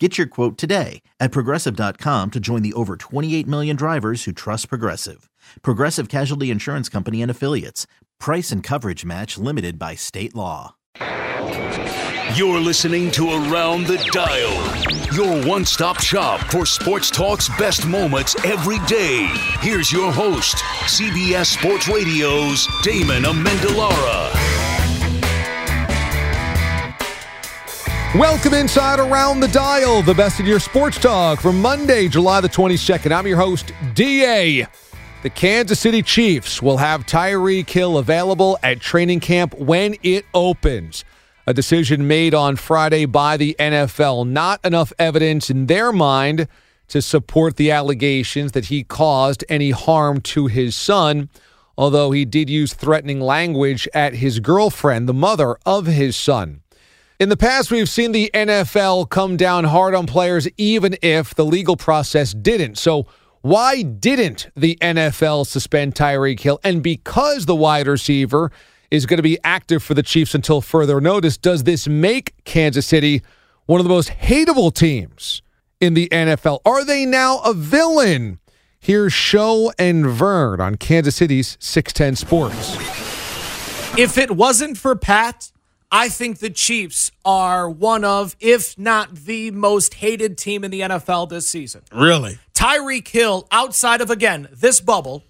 Get your quote today at progressive.com to join the over 28 million drivers who trust Progressive. Progressive Casualty Insurance Company and Affiliates. Price and coverage match limited by state law. You're listening to Around the Dial, your one stop shop for sports talk's best moments every day. Here's your host, CBS Sports Radio's Damon Amendolara. Welcome inside Around the Dial, the best of your sports talk for Monday, July the 22nd. I'm your host, DA. The Kansas City Chiefs will have Tyreek Hill available at training camp when it opens. A decision made on Friday by the NFL. Not enough evidence in their mind to support the allegations that he caused any harm to his son, although he did use threatening language at his girlfriend, the mother of his son. In the past, we've seen the NFL come down hard on players even if the legal process didn't. So, why didn't the NFL suspend Tyreek Hill? And because the wide receiver is going to be active for the Chiefs until further notice, does this make Kansas City one of the most hateable teams in the NFL? Are they now a villain? Here's Show and Vern on Kansas City's 610 Sports. If it wasn't for Pat, I think the Chiefs are one of, if not the most hated team in the NFL this season. Really? Tyreek Hill, outside of, again, this bubble,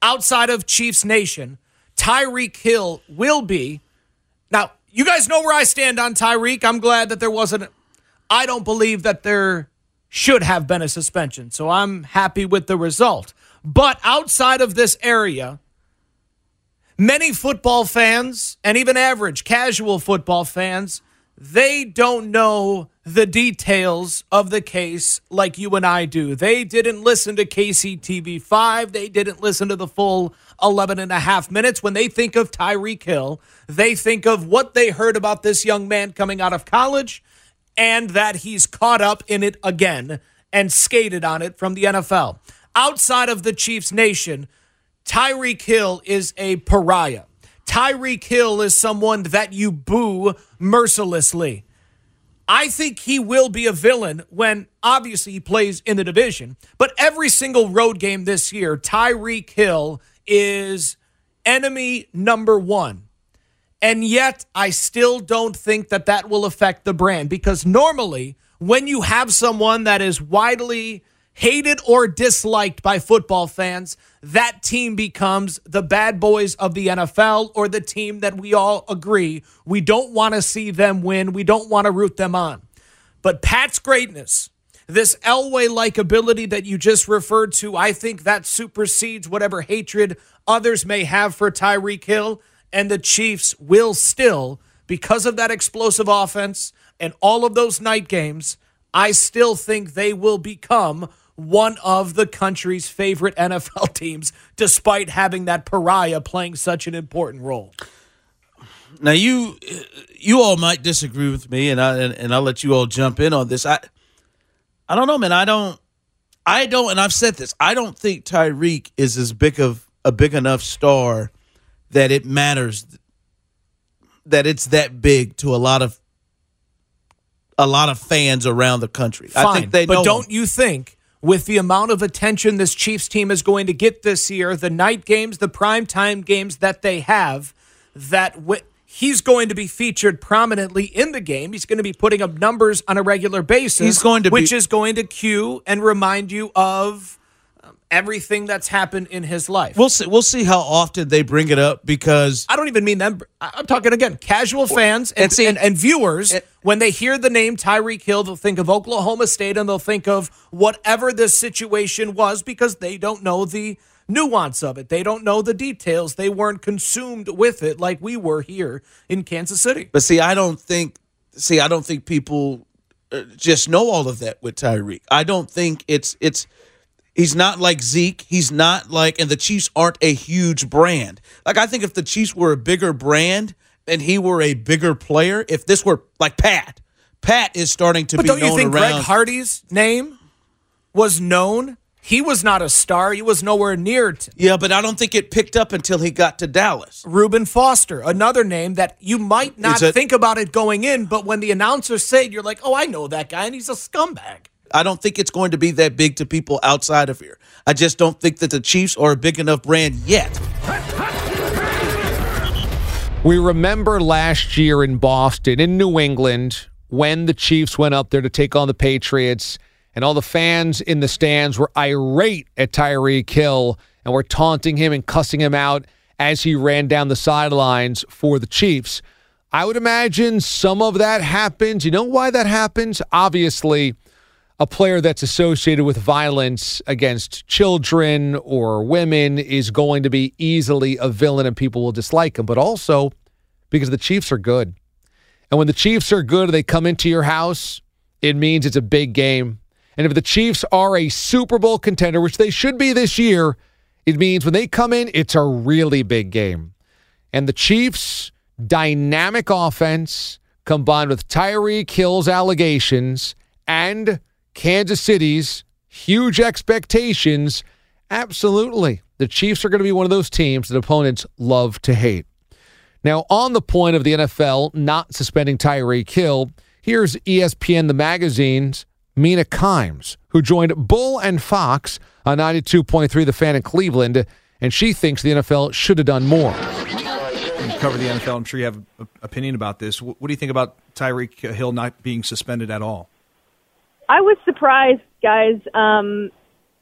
outside of Chiefs Nation, Tyreek Hill will be. Now, you guys know where I stand on Tyreek. I'm glad that there wasn't. I don't believe that there should have been a suspension. So I'm happy with the result. But outside of this area, many football fans and even average casual football fans they don't know the details of the case like you and I do. They didn't listen to KCTV5. They didn't listen to the full 11 and a half minutes. When they think of Tyreek Hill, they think of what they heard about this young man coming out of college and that he's caught up in it again and skated on it from the NFL. Outside of the Chiefs nation, Tyreek Hill is a pariah. Tyreek Hill is someone that you boo mercilessly. I think he will be a villain when obviously he plays in the division, but every single road game this year, Tyreek Hill is enemy number one. And yet, I still don't think that that will affect the brand because normally, when you have someone that is widely hated or disliked by football fans, that team becomes the bad boys of the NFL or the team that we all agree we don't want to see them win. We don't want to root them on. But Pat's greatness, this Elway likability that you just referred to, I think that supersedes whatever hatred others may have for Tyreek Hill. And the Chiefs will still, because of that explosive offense and all of those night games, I still think they will become one of the country's favorite NFL teams, despite having that pariah playing such an important role. Now you you all might disagree with me, and I and, and I'll let you all jump in on this. I I don't know, man. I don't I don't, and I've said this. I don't think Tyreek is as big of a big enough star that it matters that it's that big to a lot of a lot of fans around the country. Fine, I think they but don't him. you think with the amount of attention this Chiefs team is going to get this year, the night games, the prime time games that they have, that wi- he's going to be featured prominently in the game. He's going to be putting up numbers on a regular basis. He's going to be- which is going to cue and remind you of everything that's happened in his life. We'll see. We'll see how often they bring it up because I don't even mean them. I'm talking again, casual fans and, and see- and, and viewers. when they hear the name Tyreek Hill, they'll think of Oklahoma State and they'll think of whatever this situation was because they don't know the nuance of it. They don't know the details. They weren't consumed with it like we were here in Kansas City. But see, I don't think. See, I don't think people uh, just know all of that with Tyreek. I don't think it's it's He's not like Zeke. He's not like, and the Chiefs aren't a huge brand. Like, I think if the Chiefs were a bigger brand and he were a bigger player, if this were like Pat, Pat is starting to but be don't you think around. Greg Hardy's name was known? He was not a star. He was nowhere near yeah, but I don't think it picked up until he got to Dallas. Reuben Foster, another name that you might not it- think about it going in, but when the announcers say it, you're like, oh, I know that guy, and he's a scumbag. I don't think it's going to be that big to people outside of here. I just don't think that the Chiefs are a big enough brand yet. We remember last year in Boston, in New England, when the Chiefs went up there to take on the Patriots, and all the fans in the stands were irate at Tyreek Hill and were taunting him and cussing him out as he ran down the sidelines for the Chiefs. I would imagine some of that happens. You know why that happens? Obviously, a player that's associated with violence against children or women is going to be easily a villain and people will dislike him, but also because the Chiefs are good. And when the Chiefs are good, they come into your house, it means it's a big game. And if the Chiefs are a Super Bowl contender, which they should be this year, it means when they come in, it's a really big game. And the Chiefs' dynamic offense combined with Tyreek Hill's allegations and Kansas City's huge expectations, absolutely. The Chiefs are going to be one of those teams that opponents love to hate. Now, on the point of the NFL not suspending Tyreek Hill, here's ESPN the magazine's Mina Kimes, who joined Bull and Fox on 92.3 The Fan in Cleveland, and she thinks the NFL should have done more. You cover the NFL. I'm sure you have an opinion about this. What do you think about Tyreek Hill not being suspended at all? I was surprised, guys. Um,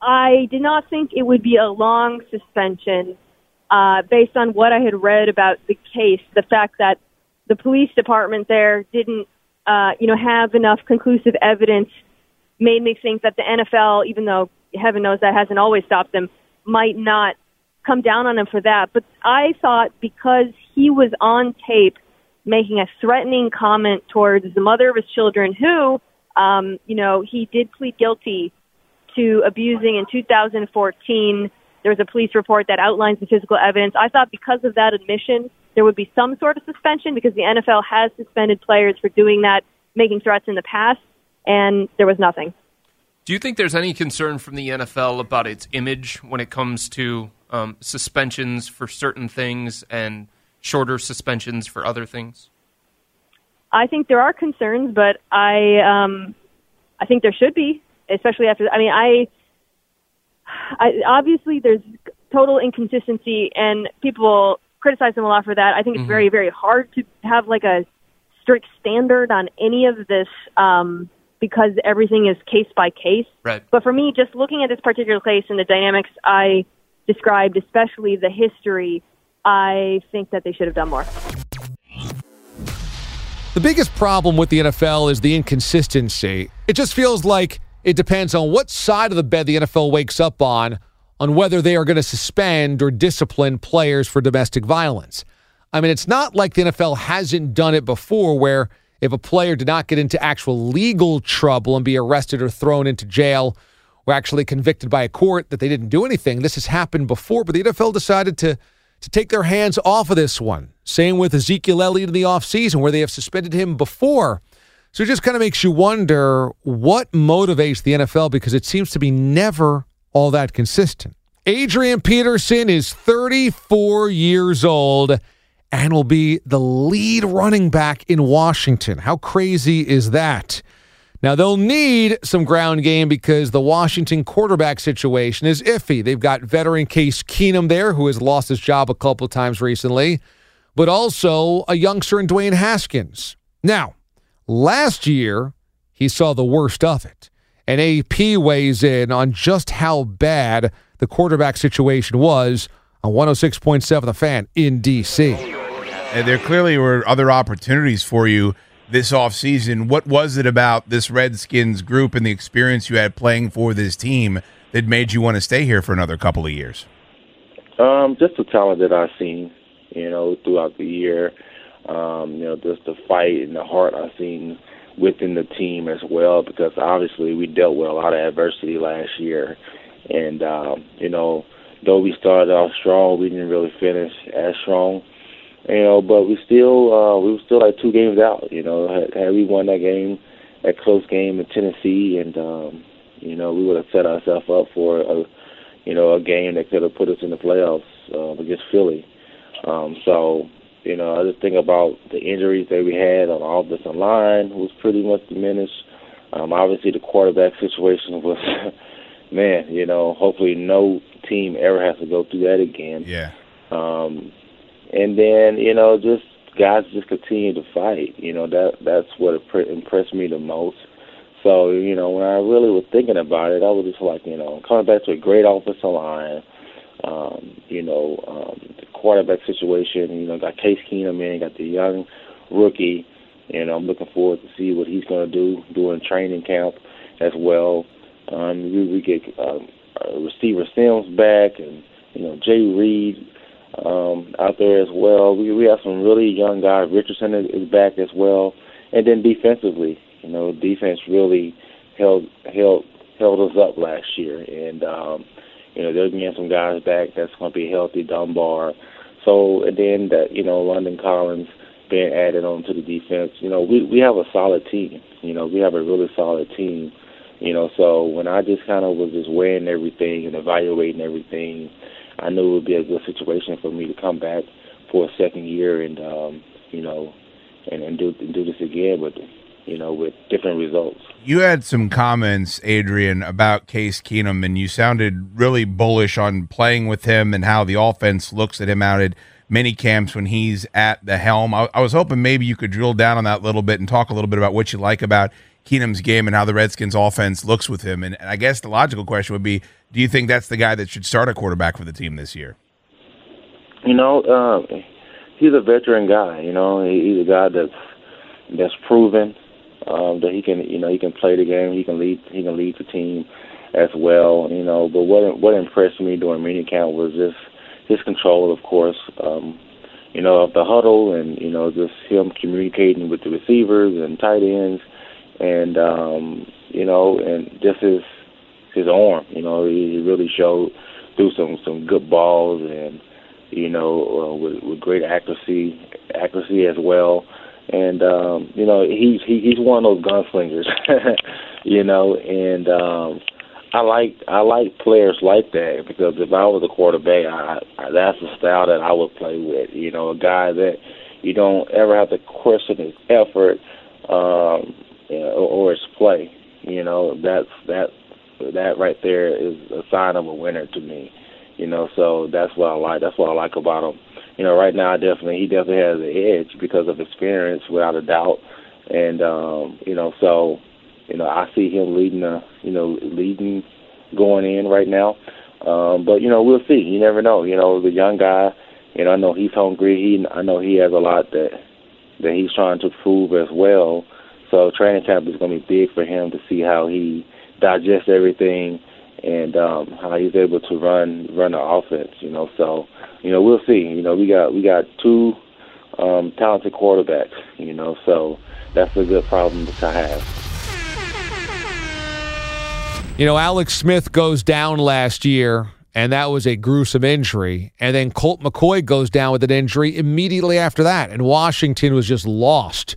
I did not think it would be a long suspension uh, based on what I had read about the case. The fact that the police department there didn't, uh, you know, have enough conclusive evidence made me think that the NFL, even though heaven knows that hasn't always stopped them, might not come down on him for that. But I thought because he was on tape making a threatening comment towards the mother of his children, who, um, you know, he did plead guilty to abusing in 2014. There was a police report that outlines the physical evidence. I thought because of that admission, there would be some sort of suspension because the NFL has suspended players for doing that, making threats in the past, and there was nothing. Do you think there's any concern from the NFL about its image when it comes to um, suspensions for certain things and shorter suspensions for other things? I think there are concerns, but I um, I think there should be, especially after. I mean, I, I obviously there's total inconsistency, and people criticize him a lot for that. I think it's very very hard to have like a strict standard on any of this um, because everything is case by case. Right. But for me, just looking at this particular case and the dynamics I described, especially the history, I think that they should have done more. The biggest problem with the NFL is the inconsistency. It just feels like it depends on what side of the bed the NFL wakes up on, on whether they are going to suspend or discipline players for domestic violence. I mean, it's not like the NFL hasn't done it before, where if a player did not get into actual legal trouble and be arrested or thrown into jail or actually convicted by a court, that they didn't do anything. This has happened before, but the NFL decided to to take their hands off of this one. Same with Ezekiel Elliott in the offseason, where they have suspended him before. So it just kind of makes you wonder what motivates the NFL because it seems to be never all that consistent. Adrian Peterson is 34 years old and will be the lead running back in Washington. How crazy is that? Now, they'll need some ground game because the Washington quarterback situation is iffy. They've got veteran Case Keenum there, who has lost his job a couple times recently, but also a youngster in Dwayne Haskins. Now, last year, he saw the worst of it. And AP weighs in on just how bad the quarterback situation was on 106.7 The Fan in D.C. And there clearly were other opportunities for you this offseason. What was it about this Redskins group and the experience you had playing for this team that made you want to stay here for another couple of years? Um, just the talent that I've seen, you know, throughout the year. Um, you know, just the fight and the heart I've seen within the team as well, because obviously we dealt with a lot of adversity last year, And um, you know, though we started off strong, we didn't really finish as strong. You know, but we still uh, we were still like two games out. You know, had, had we won that game, that close game in Tennessee, and um, you know, we would have set ourselves up for a you know a game that could have put us in the playoffs uh, against Philly. Um, so you know, I just think about the injuries that we had on the offensive line was pretty much diminished. Um, obviously, the quarterback situation was, man, you know, hopefully no team ever has to go through that again. Yeah. Um, and then, you know, just guys just continue to fight. You know, that that's what impressed me the most. So, you know, when I really was thinking about it, I was just like, you know, coming back to a great offensive line, um, you know, um, the quarterback situation, you know, got Case Keenum in, got the young rookie, and I'm looking forward to see what he's going to do during training camp as well. Um, we, we get um, receiver Sims back, and you know Jay Reed um, out there as well. We we have some really young guys. Richardson is, is back as well, and then defensively, you know, defense really held held held us up last year, and um, you know they're getting some guys back that's going to be healthy. Dunbar, so and then that you know Landon Collins being added on to the defense. You know, we we have a solid team. You know, we have a really solid team. You know, so when I just kind of was just weighing everything and evaluating everything, I knew it would be a good situation for me to come back for a second year and um, you know, and, and do and do this again with you know with different results. You had some comments, Adrian, about Case Keenum, and you sounded really bullish on playing with him and how the offense looks at him out at mini camps when he's at the helm. I, I was hoping maybe you could drill down on that a little bit and talk a little bit about what you like about Keenum's game and how the Redskins offense looks with him. And, and I guess the logical question would be, do you think that's the guy that should start a quarterback for the team this year? You know, uh, he's a veteran guy. You know, he's a guy that's that's proven um, that he can, you know, he can play the game. He can lead. He can lead the team as well. You know, but what what impressed me during minicamp was just his control, of course. Um, you know, of the huddle and you know just him communicating with the receivers and tight ends, and um, you know, and just his his arm. You know, he really showed through some some good balls and you know uh, with, with great accuracy accuracy as well. And um, you know, he's he, he's one of those gunslingers. you know, and um, I like I like players like that because if I was a quarterback, I, I that's the style that I would play with. You know, a guy that you don't ever have to question his effort um, you know, or his play. You know, that's that that right there is a sign of a winner to me. You know, so that's what I like. That's what I like about him. You know, right now, definitely he definitely has the edge because of experience, without a doubt. And um, you know, so you know, I see him leading the, you know, leading going in right now. Um, but you know, we'll see. You never know. You know, the young guy. You know, I know he's hungry. He, I know he has a lot that that he's trying to prove as well. So training camp is going to be big for him to see how he digests everything and um, how he's able to run run the offense. You know, so you know we'll see. You know, we got we got two um, talented quarterbacks. You know, so that's a good problem to have. You know, Alex Smith goes down last year, and that was a gruesome injury. And then Colt McCoy goes down with an injury immediately after that, and Washington was just lost.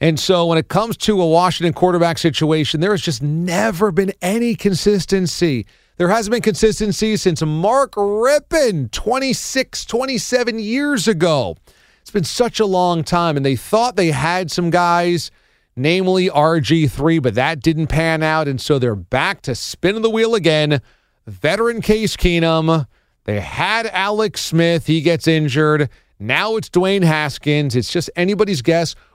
And so when it comes to a Washington quarterback situation, there has just never been any consistency. There hasn't been consistency since Mark Rypien 26, 27 years ago. It's been such a long time, and they thought they had some guys – namely RG3, but that didn't pan out. And so they're back to spinning the wheel again. Veteran Case Keenum. They had Alex Smith. He gets injured. Now it's Dwayne Haskins. It's just anybody's guess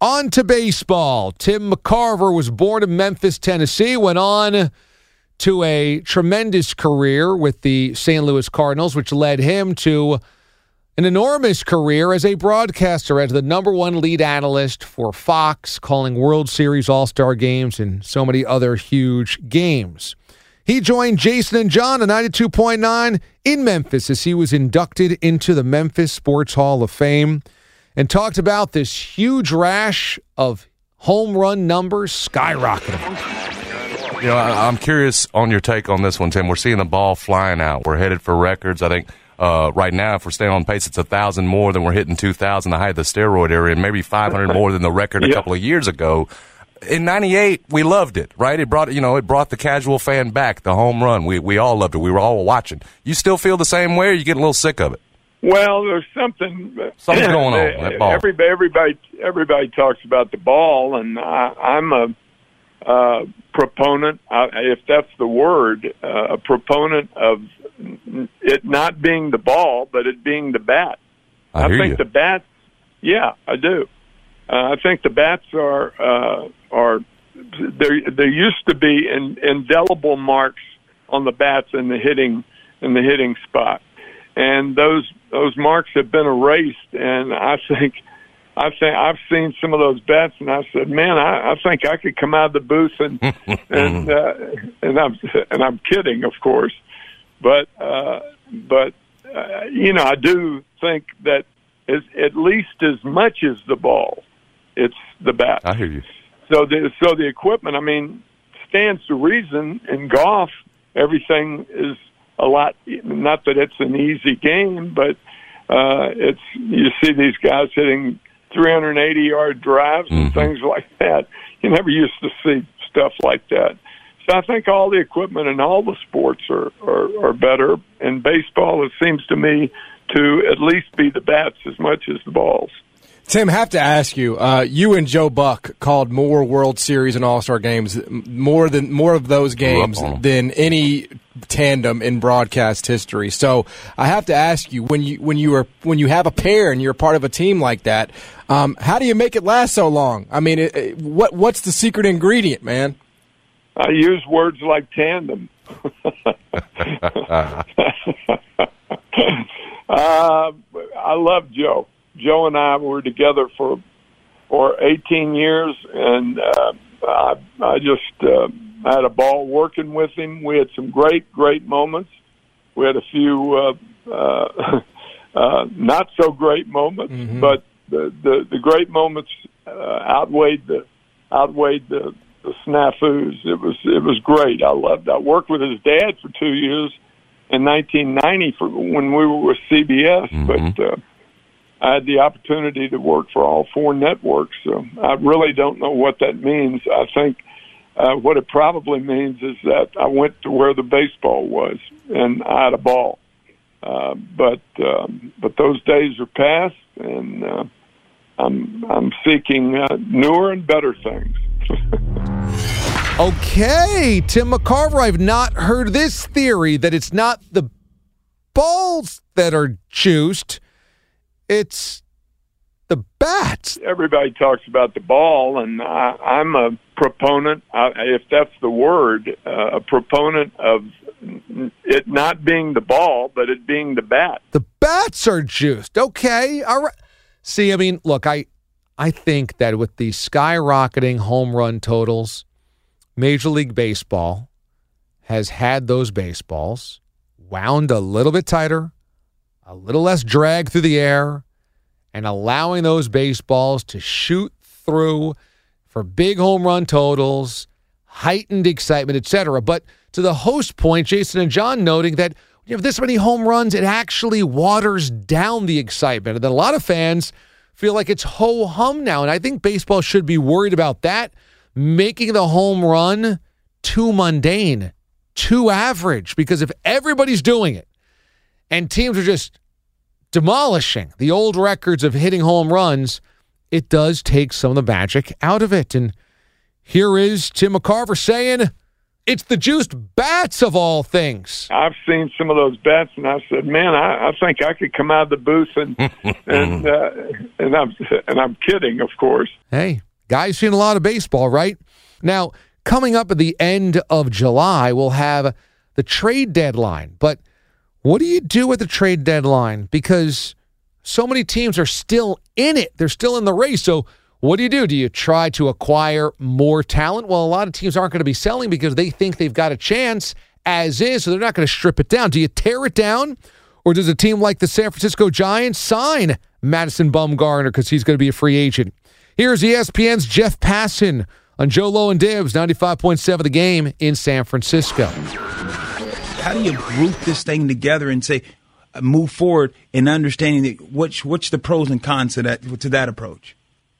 On to baseball. Tim McCarver was born in Memphis, Tennessee, went on to a tremendous career with the St. Louis Cardinals, which led him to an enormous career as a broadcaster, as the number one lead analyst for Fox, calling World Series All Star games and so many other huge games. He joined Jason and John at 92.9 in Memphis as he was inducted into the Memphis Sports Hall of Fame and talked about this huge rash of home run numbers skyrocketing. You know, I, I'm curious on your take on this one, Tim. We're seeing the ball flying out. We're headed for records. I think uh, right now, if we're staying on pace, it's a thousand more than we're hitting 2,000, the height of the steroid era, and maybe 500 more than the record a couple of years ago. In '98, we loved it, right? It brought, you know, it brought the casual fan back. The home run, we we all loved it. We were all watching. You still feel the same way? Or you get a little sick of it? Well, there's something. Something's going on. That ball. Everybody, everybody, everybody talks about the ball, and I, I'm a uh, proponent, uh, if that's the word, uh, a proponent of it not being the ball, but it being the bat. I hear think you. the bat Yeah, I do. Uh, I think the bats are uh, are there. There used to be in, indelible marks on the bats in the hitting in the hitting spot, and those those marks have been erased. And I think I think I've seen some of those bats, and I said, "Man, I, I think I could come out of the booth and and uh, and I'm and I'm kidding, of course, but uh, but uh, you know, I do think that is at least as much as the ball, it's the bat. I hear you. So the so the equipment, I mean, stands to reason in golf. Everything is a lot. Not that it's an easy game, but uh, it's you see these guys hitting 380 yard drives and things like that. You never used to see stuff like that. So I think all the equipment in all the sports are, are, are better. In baseball, it seems to me to at least be the bats as much as the balls. Tim, have to ask you. Uh, you and Joe Buck called more World Series and All Star games, more than more of those games on 'em. than any tandem in broadcast history. So I have to ask you when you when you are when you have a pair and you're part of a team like that, um, how do you make it last so long? I mean, it, it- what what's the secret ingredient, man? I use words like tandem. uh, I love Joe. Joe and I were together for for 18 years, and uh, I, I just uh, had a ball working with him. We had some great, great moments. We had a few uh, uh, uh, not so great moments, but the, the the great moments uh, outweighed the outweighed the, the snafus. It was it was great. I loved. I worked with his dad for two years in 1990 for when we were with CBS, but. Uh, I had the opportunity to work for all four networks. So I really don't know what that means. I think uh, what it probably means is that I went to where the baseball was and I had a ball. Uh, but um, but those days are past, and uh, I'm I'm seeking uh, newer and better things. Okay, Tim McCarver, I've not heard this theory that it's not the balls that are juiced, it's the bats. Everybody talks about the ball, and I, I'm a proponent, if that's the word, uh, a proponent of it not being the ball, but it being the bat. The bats are juiced. Okay, all right. See, I mean, look, I I think that with the skyrocketing home run totals, Major League Baseball has had those baseballs wound a little bit tighter, a little less drag through the air, and allowing those baseballs to shoot through for big home run totals, heightened excitement, etc. But to the host point, Jason and John noting that you have this many home runs, it actually waters down the excitement. And then a lot of fans feel like it's ho hum now. And I think baseball should be worried about that, making the home run too mundane, too average. Because if everybody's doing it and teams are just demolishing the old records of hitting home runs, it does take some of the magic out of it. And here is Tim McCarver saying, It's the juiced bats of all things. I've seen some of those bats, and I said, "Man, I, I think I could come out of the booth and and uh, and I'm and I'm kidding, of course." Hey, guys, seen a lot of baseball, right? Now, coming up at the end of July, we'll have the trade deadline. But what do you do at the trade deadline? Because so many teams are still in it; they're still in the race. So what do you do? Do you try to acquire more talent? Well, a lot of teams aren't going to be selling because they think they've got a chance as is, so they're not going to strip it down. Do you tear it down? Or does a team like the San Francisco Giants sign Madison Bumgarner because he's going to be a free agent? Here's ESPN's Jeff Passan on Joe Low and Dibs, 95.7 the game in San Francisco. How do you group this thing together and say, uh, move forward in understanding that what's, what's the pros and cons to that, to that approach?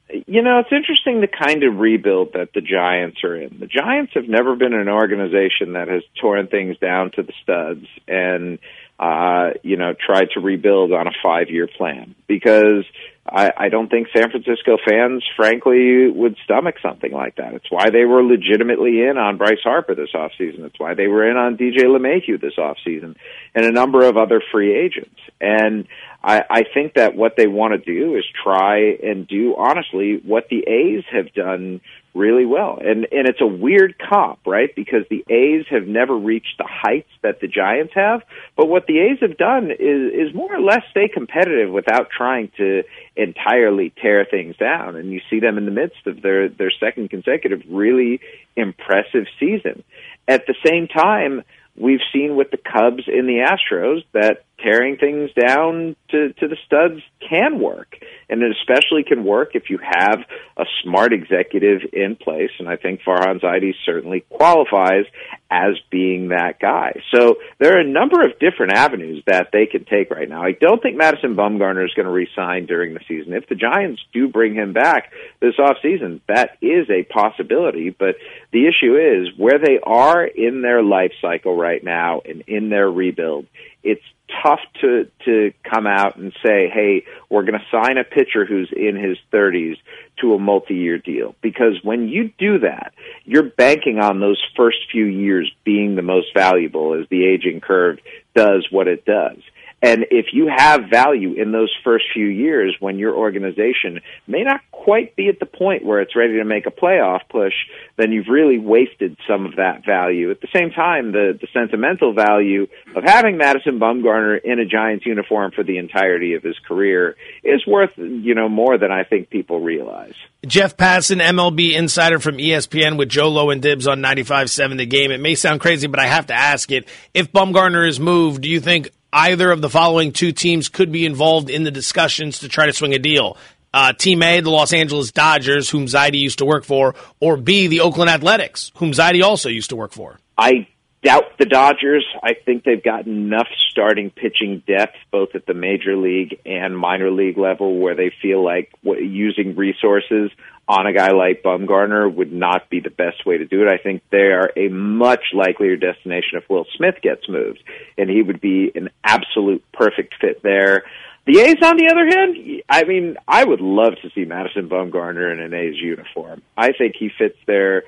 You know, it's interesting the kind of rebuild that the Giants are in. The Giants have never been an organization that has torn things down to the studs and, uh, you know, tried to rebuild on a five year plan because I, I don't think San Francisco fans, frankly, would stomach something like that. It's why they were legitimately in on Bryce Harper this offseason. It's why they were in on DJ LeMahieu this offseason and a number of other free agents. And I, I think that what they want to do is try and do honestly what the A's have done really well. And and it's a weird comp, right? Because the A's have never reached the heights that the Giants have, but what the A's have done is is more or less stay competitive without trying to entirely tear things down. And you see them in the midst of their their second consecutive really impressive season. At the same time, we've seen with the Cubs in the Astros that tearing things down to, to the studs can work. And it especially can work if you have a smart executive in place. And I think Farhan Zaidi certainly qualifies as being that guy. So there are a number of different avenues that they can take right now. I don't think Madison Bumgarner is going to resign during the season. If the Giants do bring him back this offseason, that is a possibility. But the issue is where they are in their life cycle right now and in their rebuild, it's tough to to come out and say, "Hey, we're going to sign a pitcher who's in his 30s to a multi-year deal." Because when you do that, you're banking on those first few years being the most valuable as the aging curve does what it does. And if you have value in those first few years when your organization may not quite be at the point where it's ready to make a playoff push, then you've really wasted some of that value. At the same time, the, the sentimental value of having Madison Bumgarner in a Giants uniform for the entirety of his career is worth, you know, more than I think people realize. Jeff Passan, MLB insider from ESPN with Joe Low and Dibs on 95.7 The Game. It may sound crazy, but I have to ask it. If Bumgarner is moved, do you think either of the following two teams could be involved in the discussions to try to swing a deal. Uh, team A, the Los Angeles Dodgers, whom Zaidi used to work for, or B, the Oakland Athletics, whom Zaidi also used to work for. I doubt the Dodgers. I think they've got enough starting pitching depth, both at the major league and minor league level, where they feel like using resources on a guy like Bumgarner would not be the best way to do it. I think they are a much likelier destination if Will Smith gets moved, and he would be an absolute perfect fit there. The A's, on the other hand, I mean, I would love to see Madison Bumgarner in an A's uniform. I think he fits there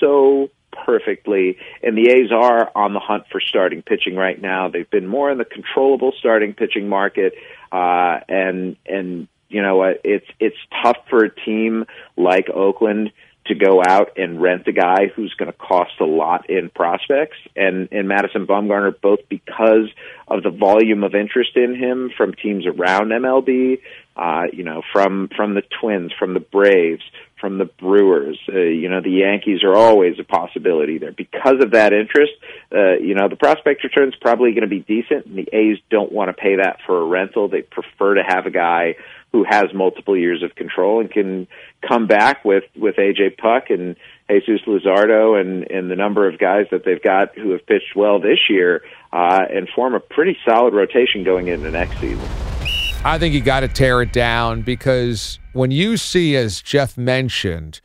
so perfectly. And the A's are on the hunt for starting pitching right now. They've been more in the controllable starting pitching market, uh, and and you know it's it's tough for a team like Oakland to go out and rent a guy who's going to cost a lot in prospects and and Madison Bumgarner both because of the volume of interest in him from teams around MLB uh you know from from the Twins from the Braves from the Brewers. Uh, you know the Yankees are always a possibility there. Because of that interest uh you know the prospect return's probably going to be decent and the A's don't want to pay that for a rental. They prefer to have a guy who has multiple years of control and can come back with with AJ Puk and Jesus Luzardo and and the number of guys that they've got who have pitched well this year uh, and form a pretty solid rotation going into next season. I think you got to tear it down because when you see, as Jeff mentioned,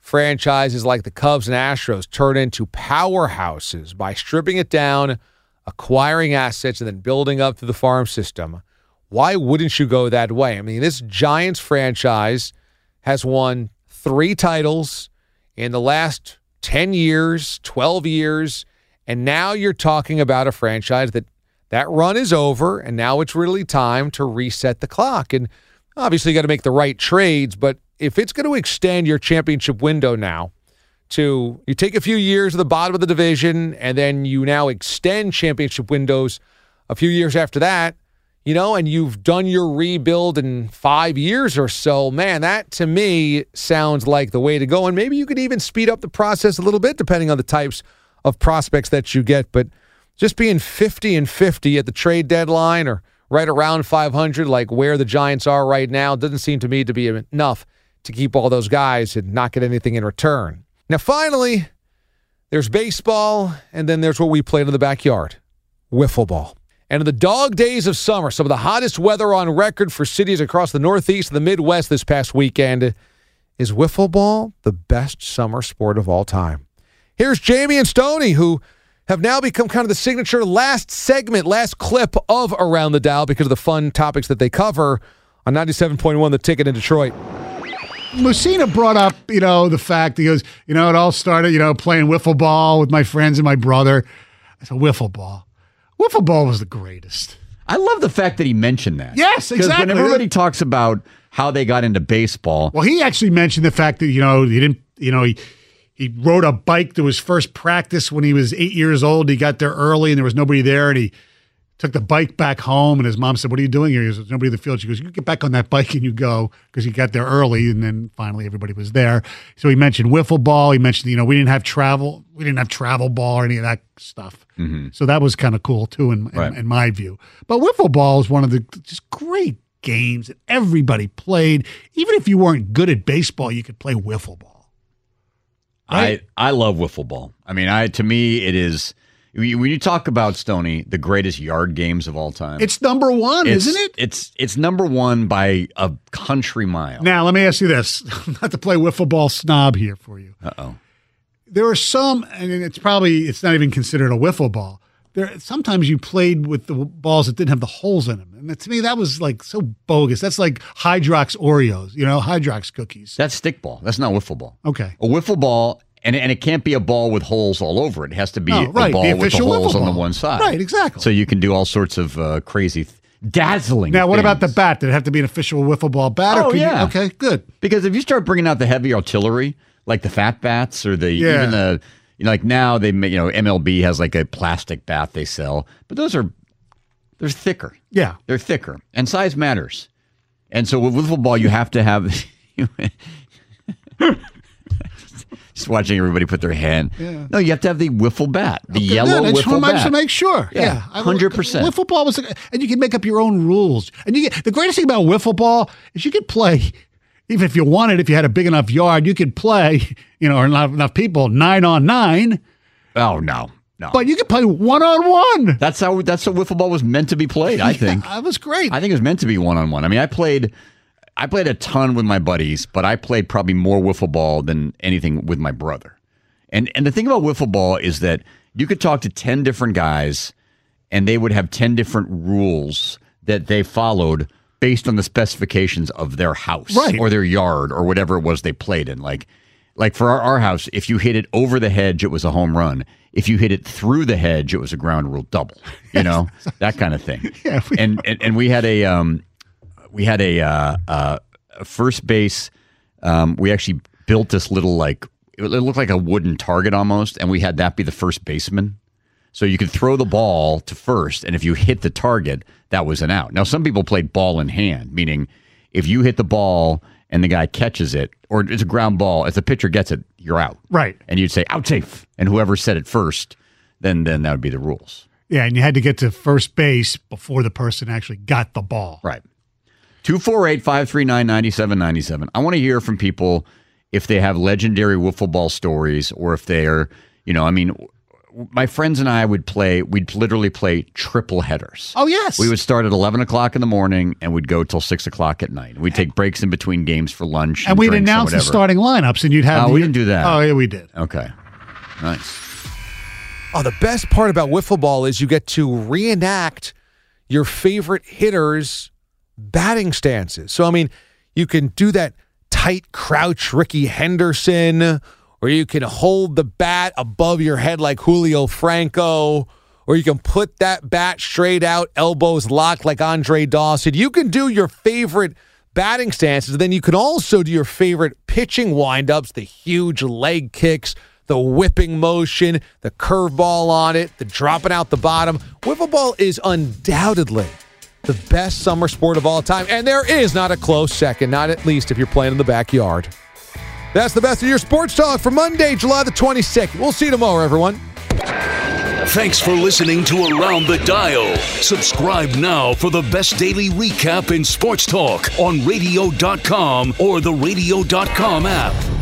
franchises like the Cubs and Astros turn into powerhouses by stripping it down, acquiring assets, and then building up to the farm system. Why wouldn't you go that way? I mean, this Giants franchise has won three titles in the last 10 years, 12 years, and now you're talking about a franchise that that run is over and now it's really time to reset the clock. And obviously you got to make the right trades, but if it's going to extend your championship window now to you take a few years at the bottom of the division and then you now extend championship windows a few years after that, you know, and you've done your rebuild in five years or so, man, that to me sounds like the way to go. And maybe you could even speed up the process a little bit depending on the types of prospects that you get. But just being 50 and 50 at the trade deadline or right around 500, like where the Giants are right now, doesn't seem to me to be enough to keep all those guys and not get anything in return. Now, finally, there's baseball, and then there's what we played in the backyard wiffle ball. And in the dog days of summer, some of the hottest weather on record for cities across the Northeast and the Midwest this past weekend is wiffle ball the best summer sport of all time. Here's Jamie and Stony, who have now become kind of the signature last segment, last clip of Around the Dial because of the fun topics that they cover on 97.1 The Ticket in Detroit. Lucina brought up, you know, the fact he goes, you know, it all started, you know, playing wiffle ball with my friends and my brother. I said, wiffle ball. Wiffle ball was the greatest. I love the fact that he mentioned that. Yes, Because exactly. when everybody talks about how they got into baseball, Well, he actually mentioned the fact that you know he didn't, you know, he he rode a bike to his first practice when he was eight years old. He got there early and there was nobody there, and he took the bike back home. And his mom said, "What are you doing here?" He goes, "There's nobody in the field." She goes, "You get back on that bike and you go," because he got there early, and then finally everybody was there. So he mentioned wiffle ball. He mentioned, you know, we didn't have travel, we didn't have travel ball or any of that stuff. Mm-hmm. So that was kind of cool too, in, in, Right. in my view. But wiffle ball is one of the just great games that everybody played. Even if you weren't good at baseball, you could play wiffle ball. I I love wiffle ball. I mean, I to me it is when you when you talk about Stony, the greatest yard games of all time. It's number one, It's- isn't it? It's it's number one by a country mile. Now, let me ask you this: not to play wiffle ball snob here for you. Uh oh. There are some, and it's probably it's not even considered a wiffle ball. There, sometimes you played with the balls that didn't have the holes in them, and to me that was like so bogus. That's like Hydrox Oreos, you know, Hydrox cookies. That's stickball. That's not wiffle ball. Okay. A wiffle ball, and and it can't be a ball with holes all over it. It has to be a right, the ball with the holes on the one side. Right, exactly. So you can do all sorts of uh, crazy, th- dazzling. Now, what about the bat? Did it have to be an official wiffle ball bat? Oh could you- yeah. okay, good. Because if you start bringing out the heavy artillery, like the fat bats or the Yeah. even the you know, like now they you know MLB has like a plastic bat they sell, but those are they're thicker. Yeah. They're thicker, and size matters. And so with wiffle ball, you have to have. Just watching everybody put their hand. Yeah. No, you have to have the wiffle bat, the Okay, yellow just wiffle want to make sure. Yeah, Yeah, 100%. Wiffle ball was, and you can make up your own rules. And you get the greatest thing about wiffle ball is you can play, even if you wanted, if you had a big enough yard, you could play, you know, or not enough people, nine on nine. Oh no, no. But you could play one on one. That's how that's how wiffle ball was meant to be played. I think that was great. I think it was meant to be one on one. I mean, I played, I played a ton with my buddies, but I played probably more wiffle ball than anything with my brother. And and the thing about wiffle ball is that you could talk to ten different guys, and they would have ten different rules that they followed based on the specifications of their house Right. or their yard or whatever it was they played in. Like like for our, our house, if you hit it over the hedge, it was a home run. If you hit it through the hedge, it was a ground rule double. You know that kind of thing. Yeah, and, and and we had a um, we had a, uh, uh, first base. Um, we actually built this little like it looked like a wooden target almost, and we had that be the first baseman. So you could throw the ball to first, and if you hit the target, that was an out. Now some people played ball in hand, meaning if you hit the ball and the guy catches it, or it's a ground ball, if the pitcher gets it, you're out. Right. And you'd say out safe, and whoever said it first, then then that would be the rules. Yeah, and you had to get to first base before the person actually got the ball. Right. 248 539 9797. I want to hear from people if they have legendary wiffle ball stories or if they're, you know, I mean, my friends and I would play, we'd literally play triple headers. Oh, yes. We would start at 11 o'clock in the morning and we'd go till 6 o'clock at night. We'd take breaks in between games for lunch. And, And we'd drinks announce the starting lineups, and you'd have. Oh, the, we didn't do that. Oh, yeah, we did. Okay. Nice. Oh, the best part about wiffle ball is you get to reenact your favorite hitters' batting stances. So, I mean, you can do that tight crouch Rickey Henderson, where you can hold the bat above your head like Julio Franco, or you can put that bat straight out, elbows locked like Andre Dawson. You can do your favorite batting stances. Then you can also do your favorite pitching windups, the huge leg kicks, the whipping motion, the curveball on it, the dropping out the bottom. Wiffle ball is undoubtedly the best summer sport of all time, and there is not a close second, not at least if you're playing in the backyard. That's the best of your sports talk for Monday, July the 22nd. We'll see you tomorrow, everyone. Thanks for listening to Around the Dial. Subscribe now for the best daily recap in sports talk on radio.com or the radio.com app.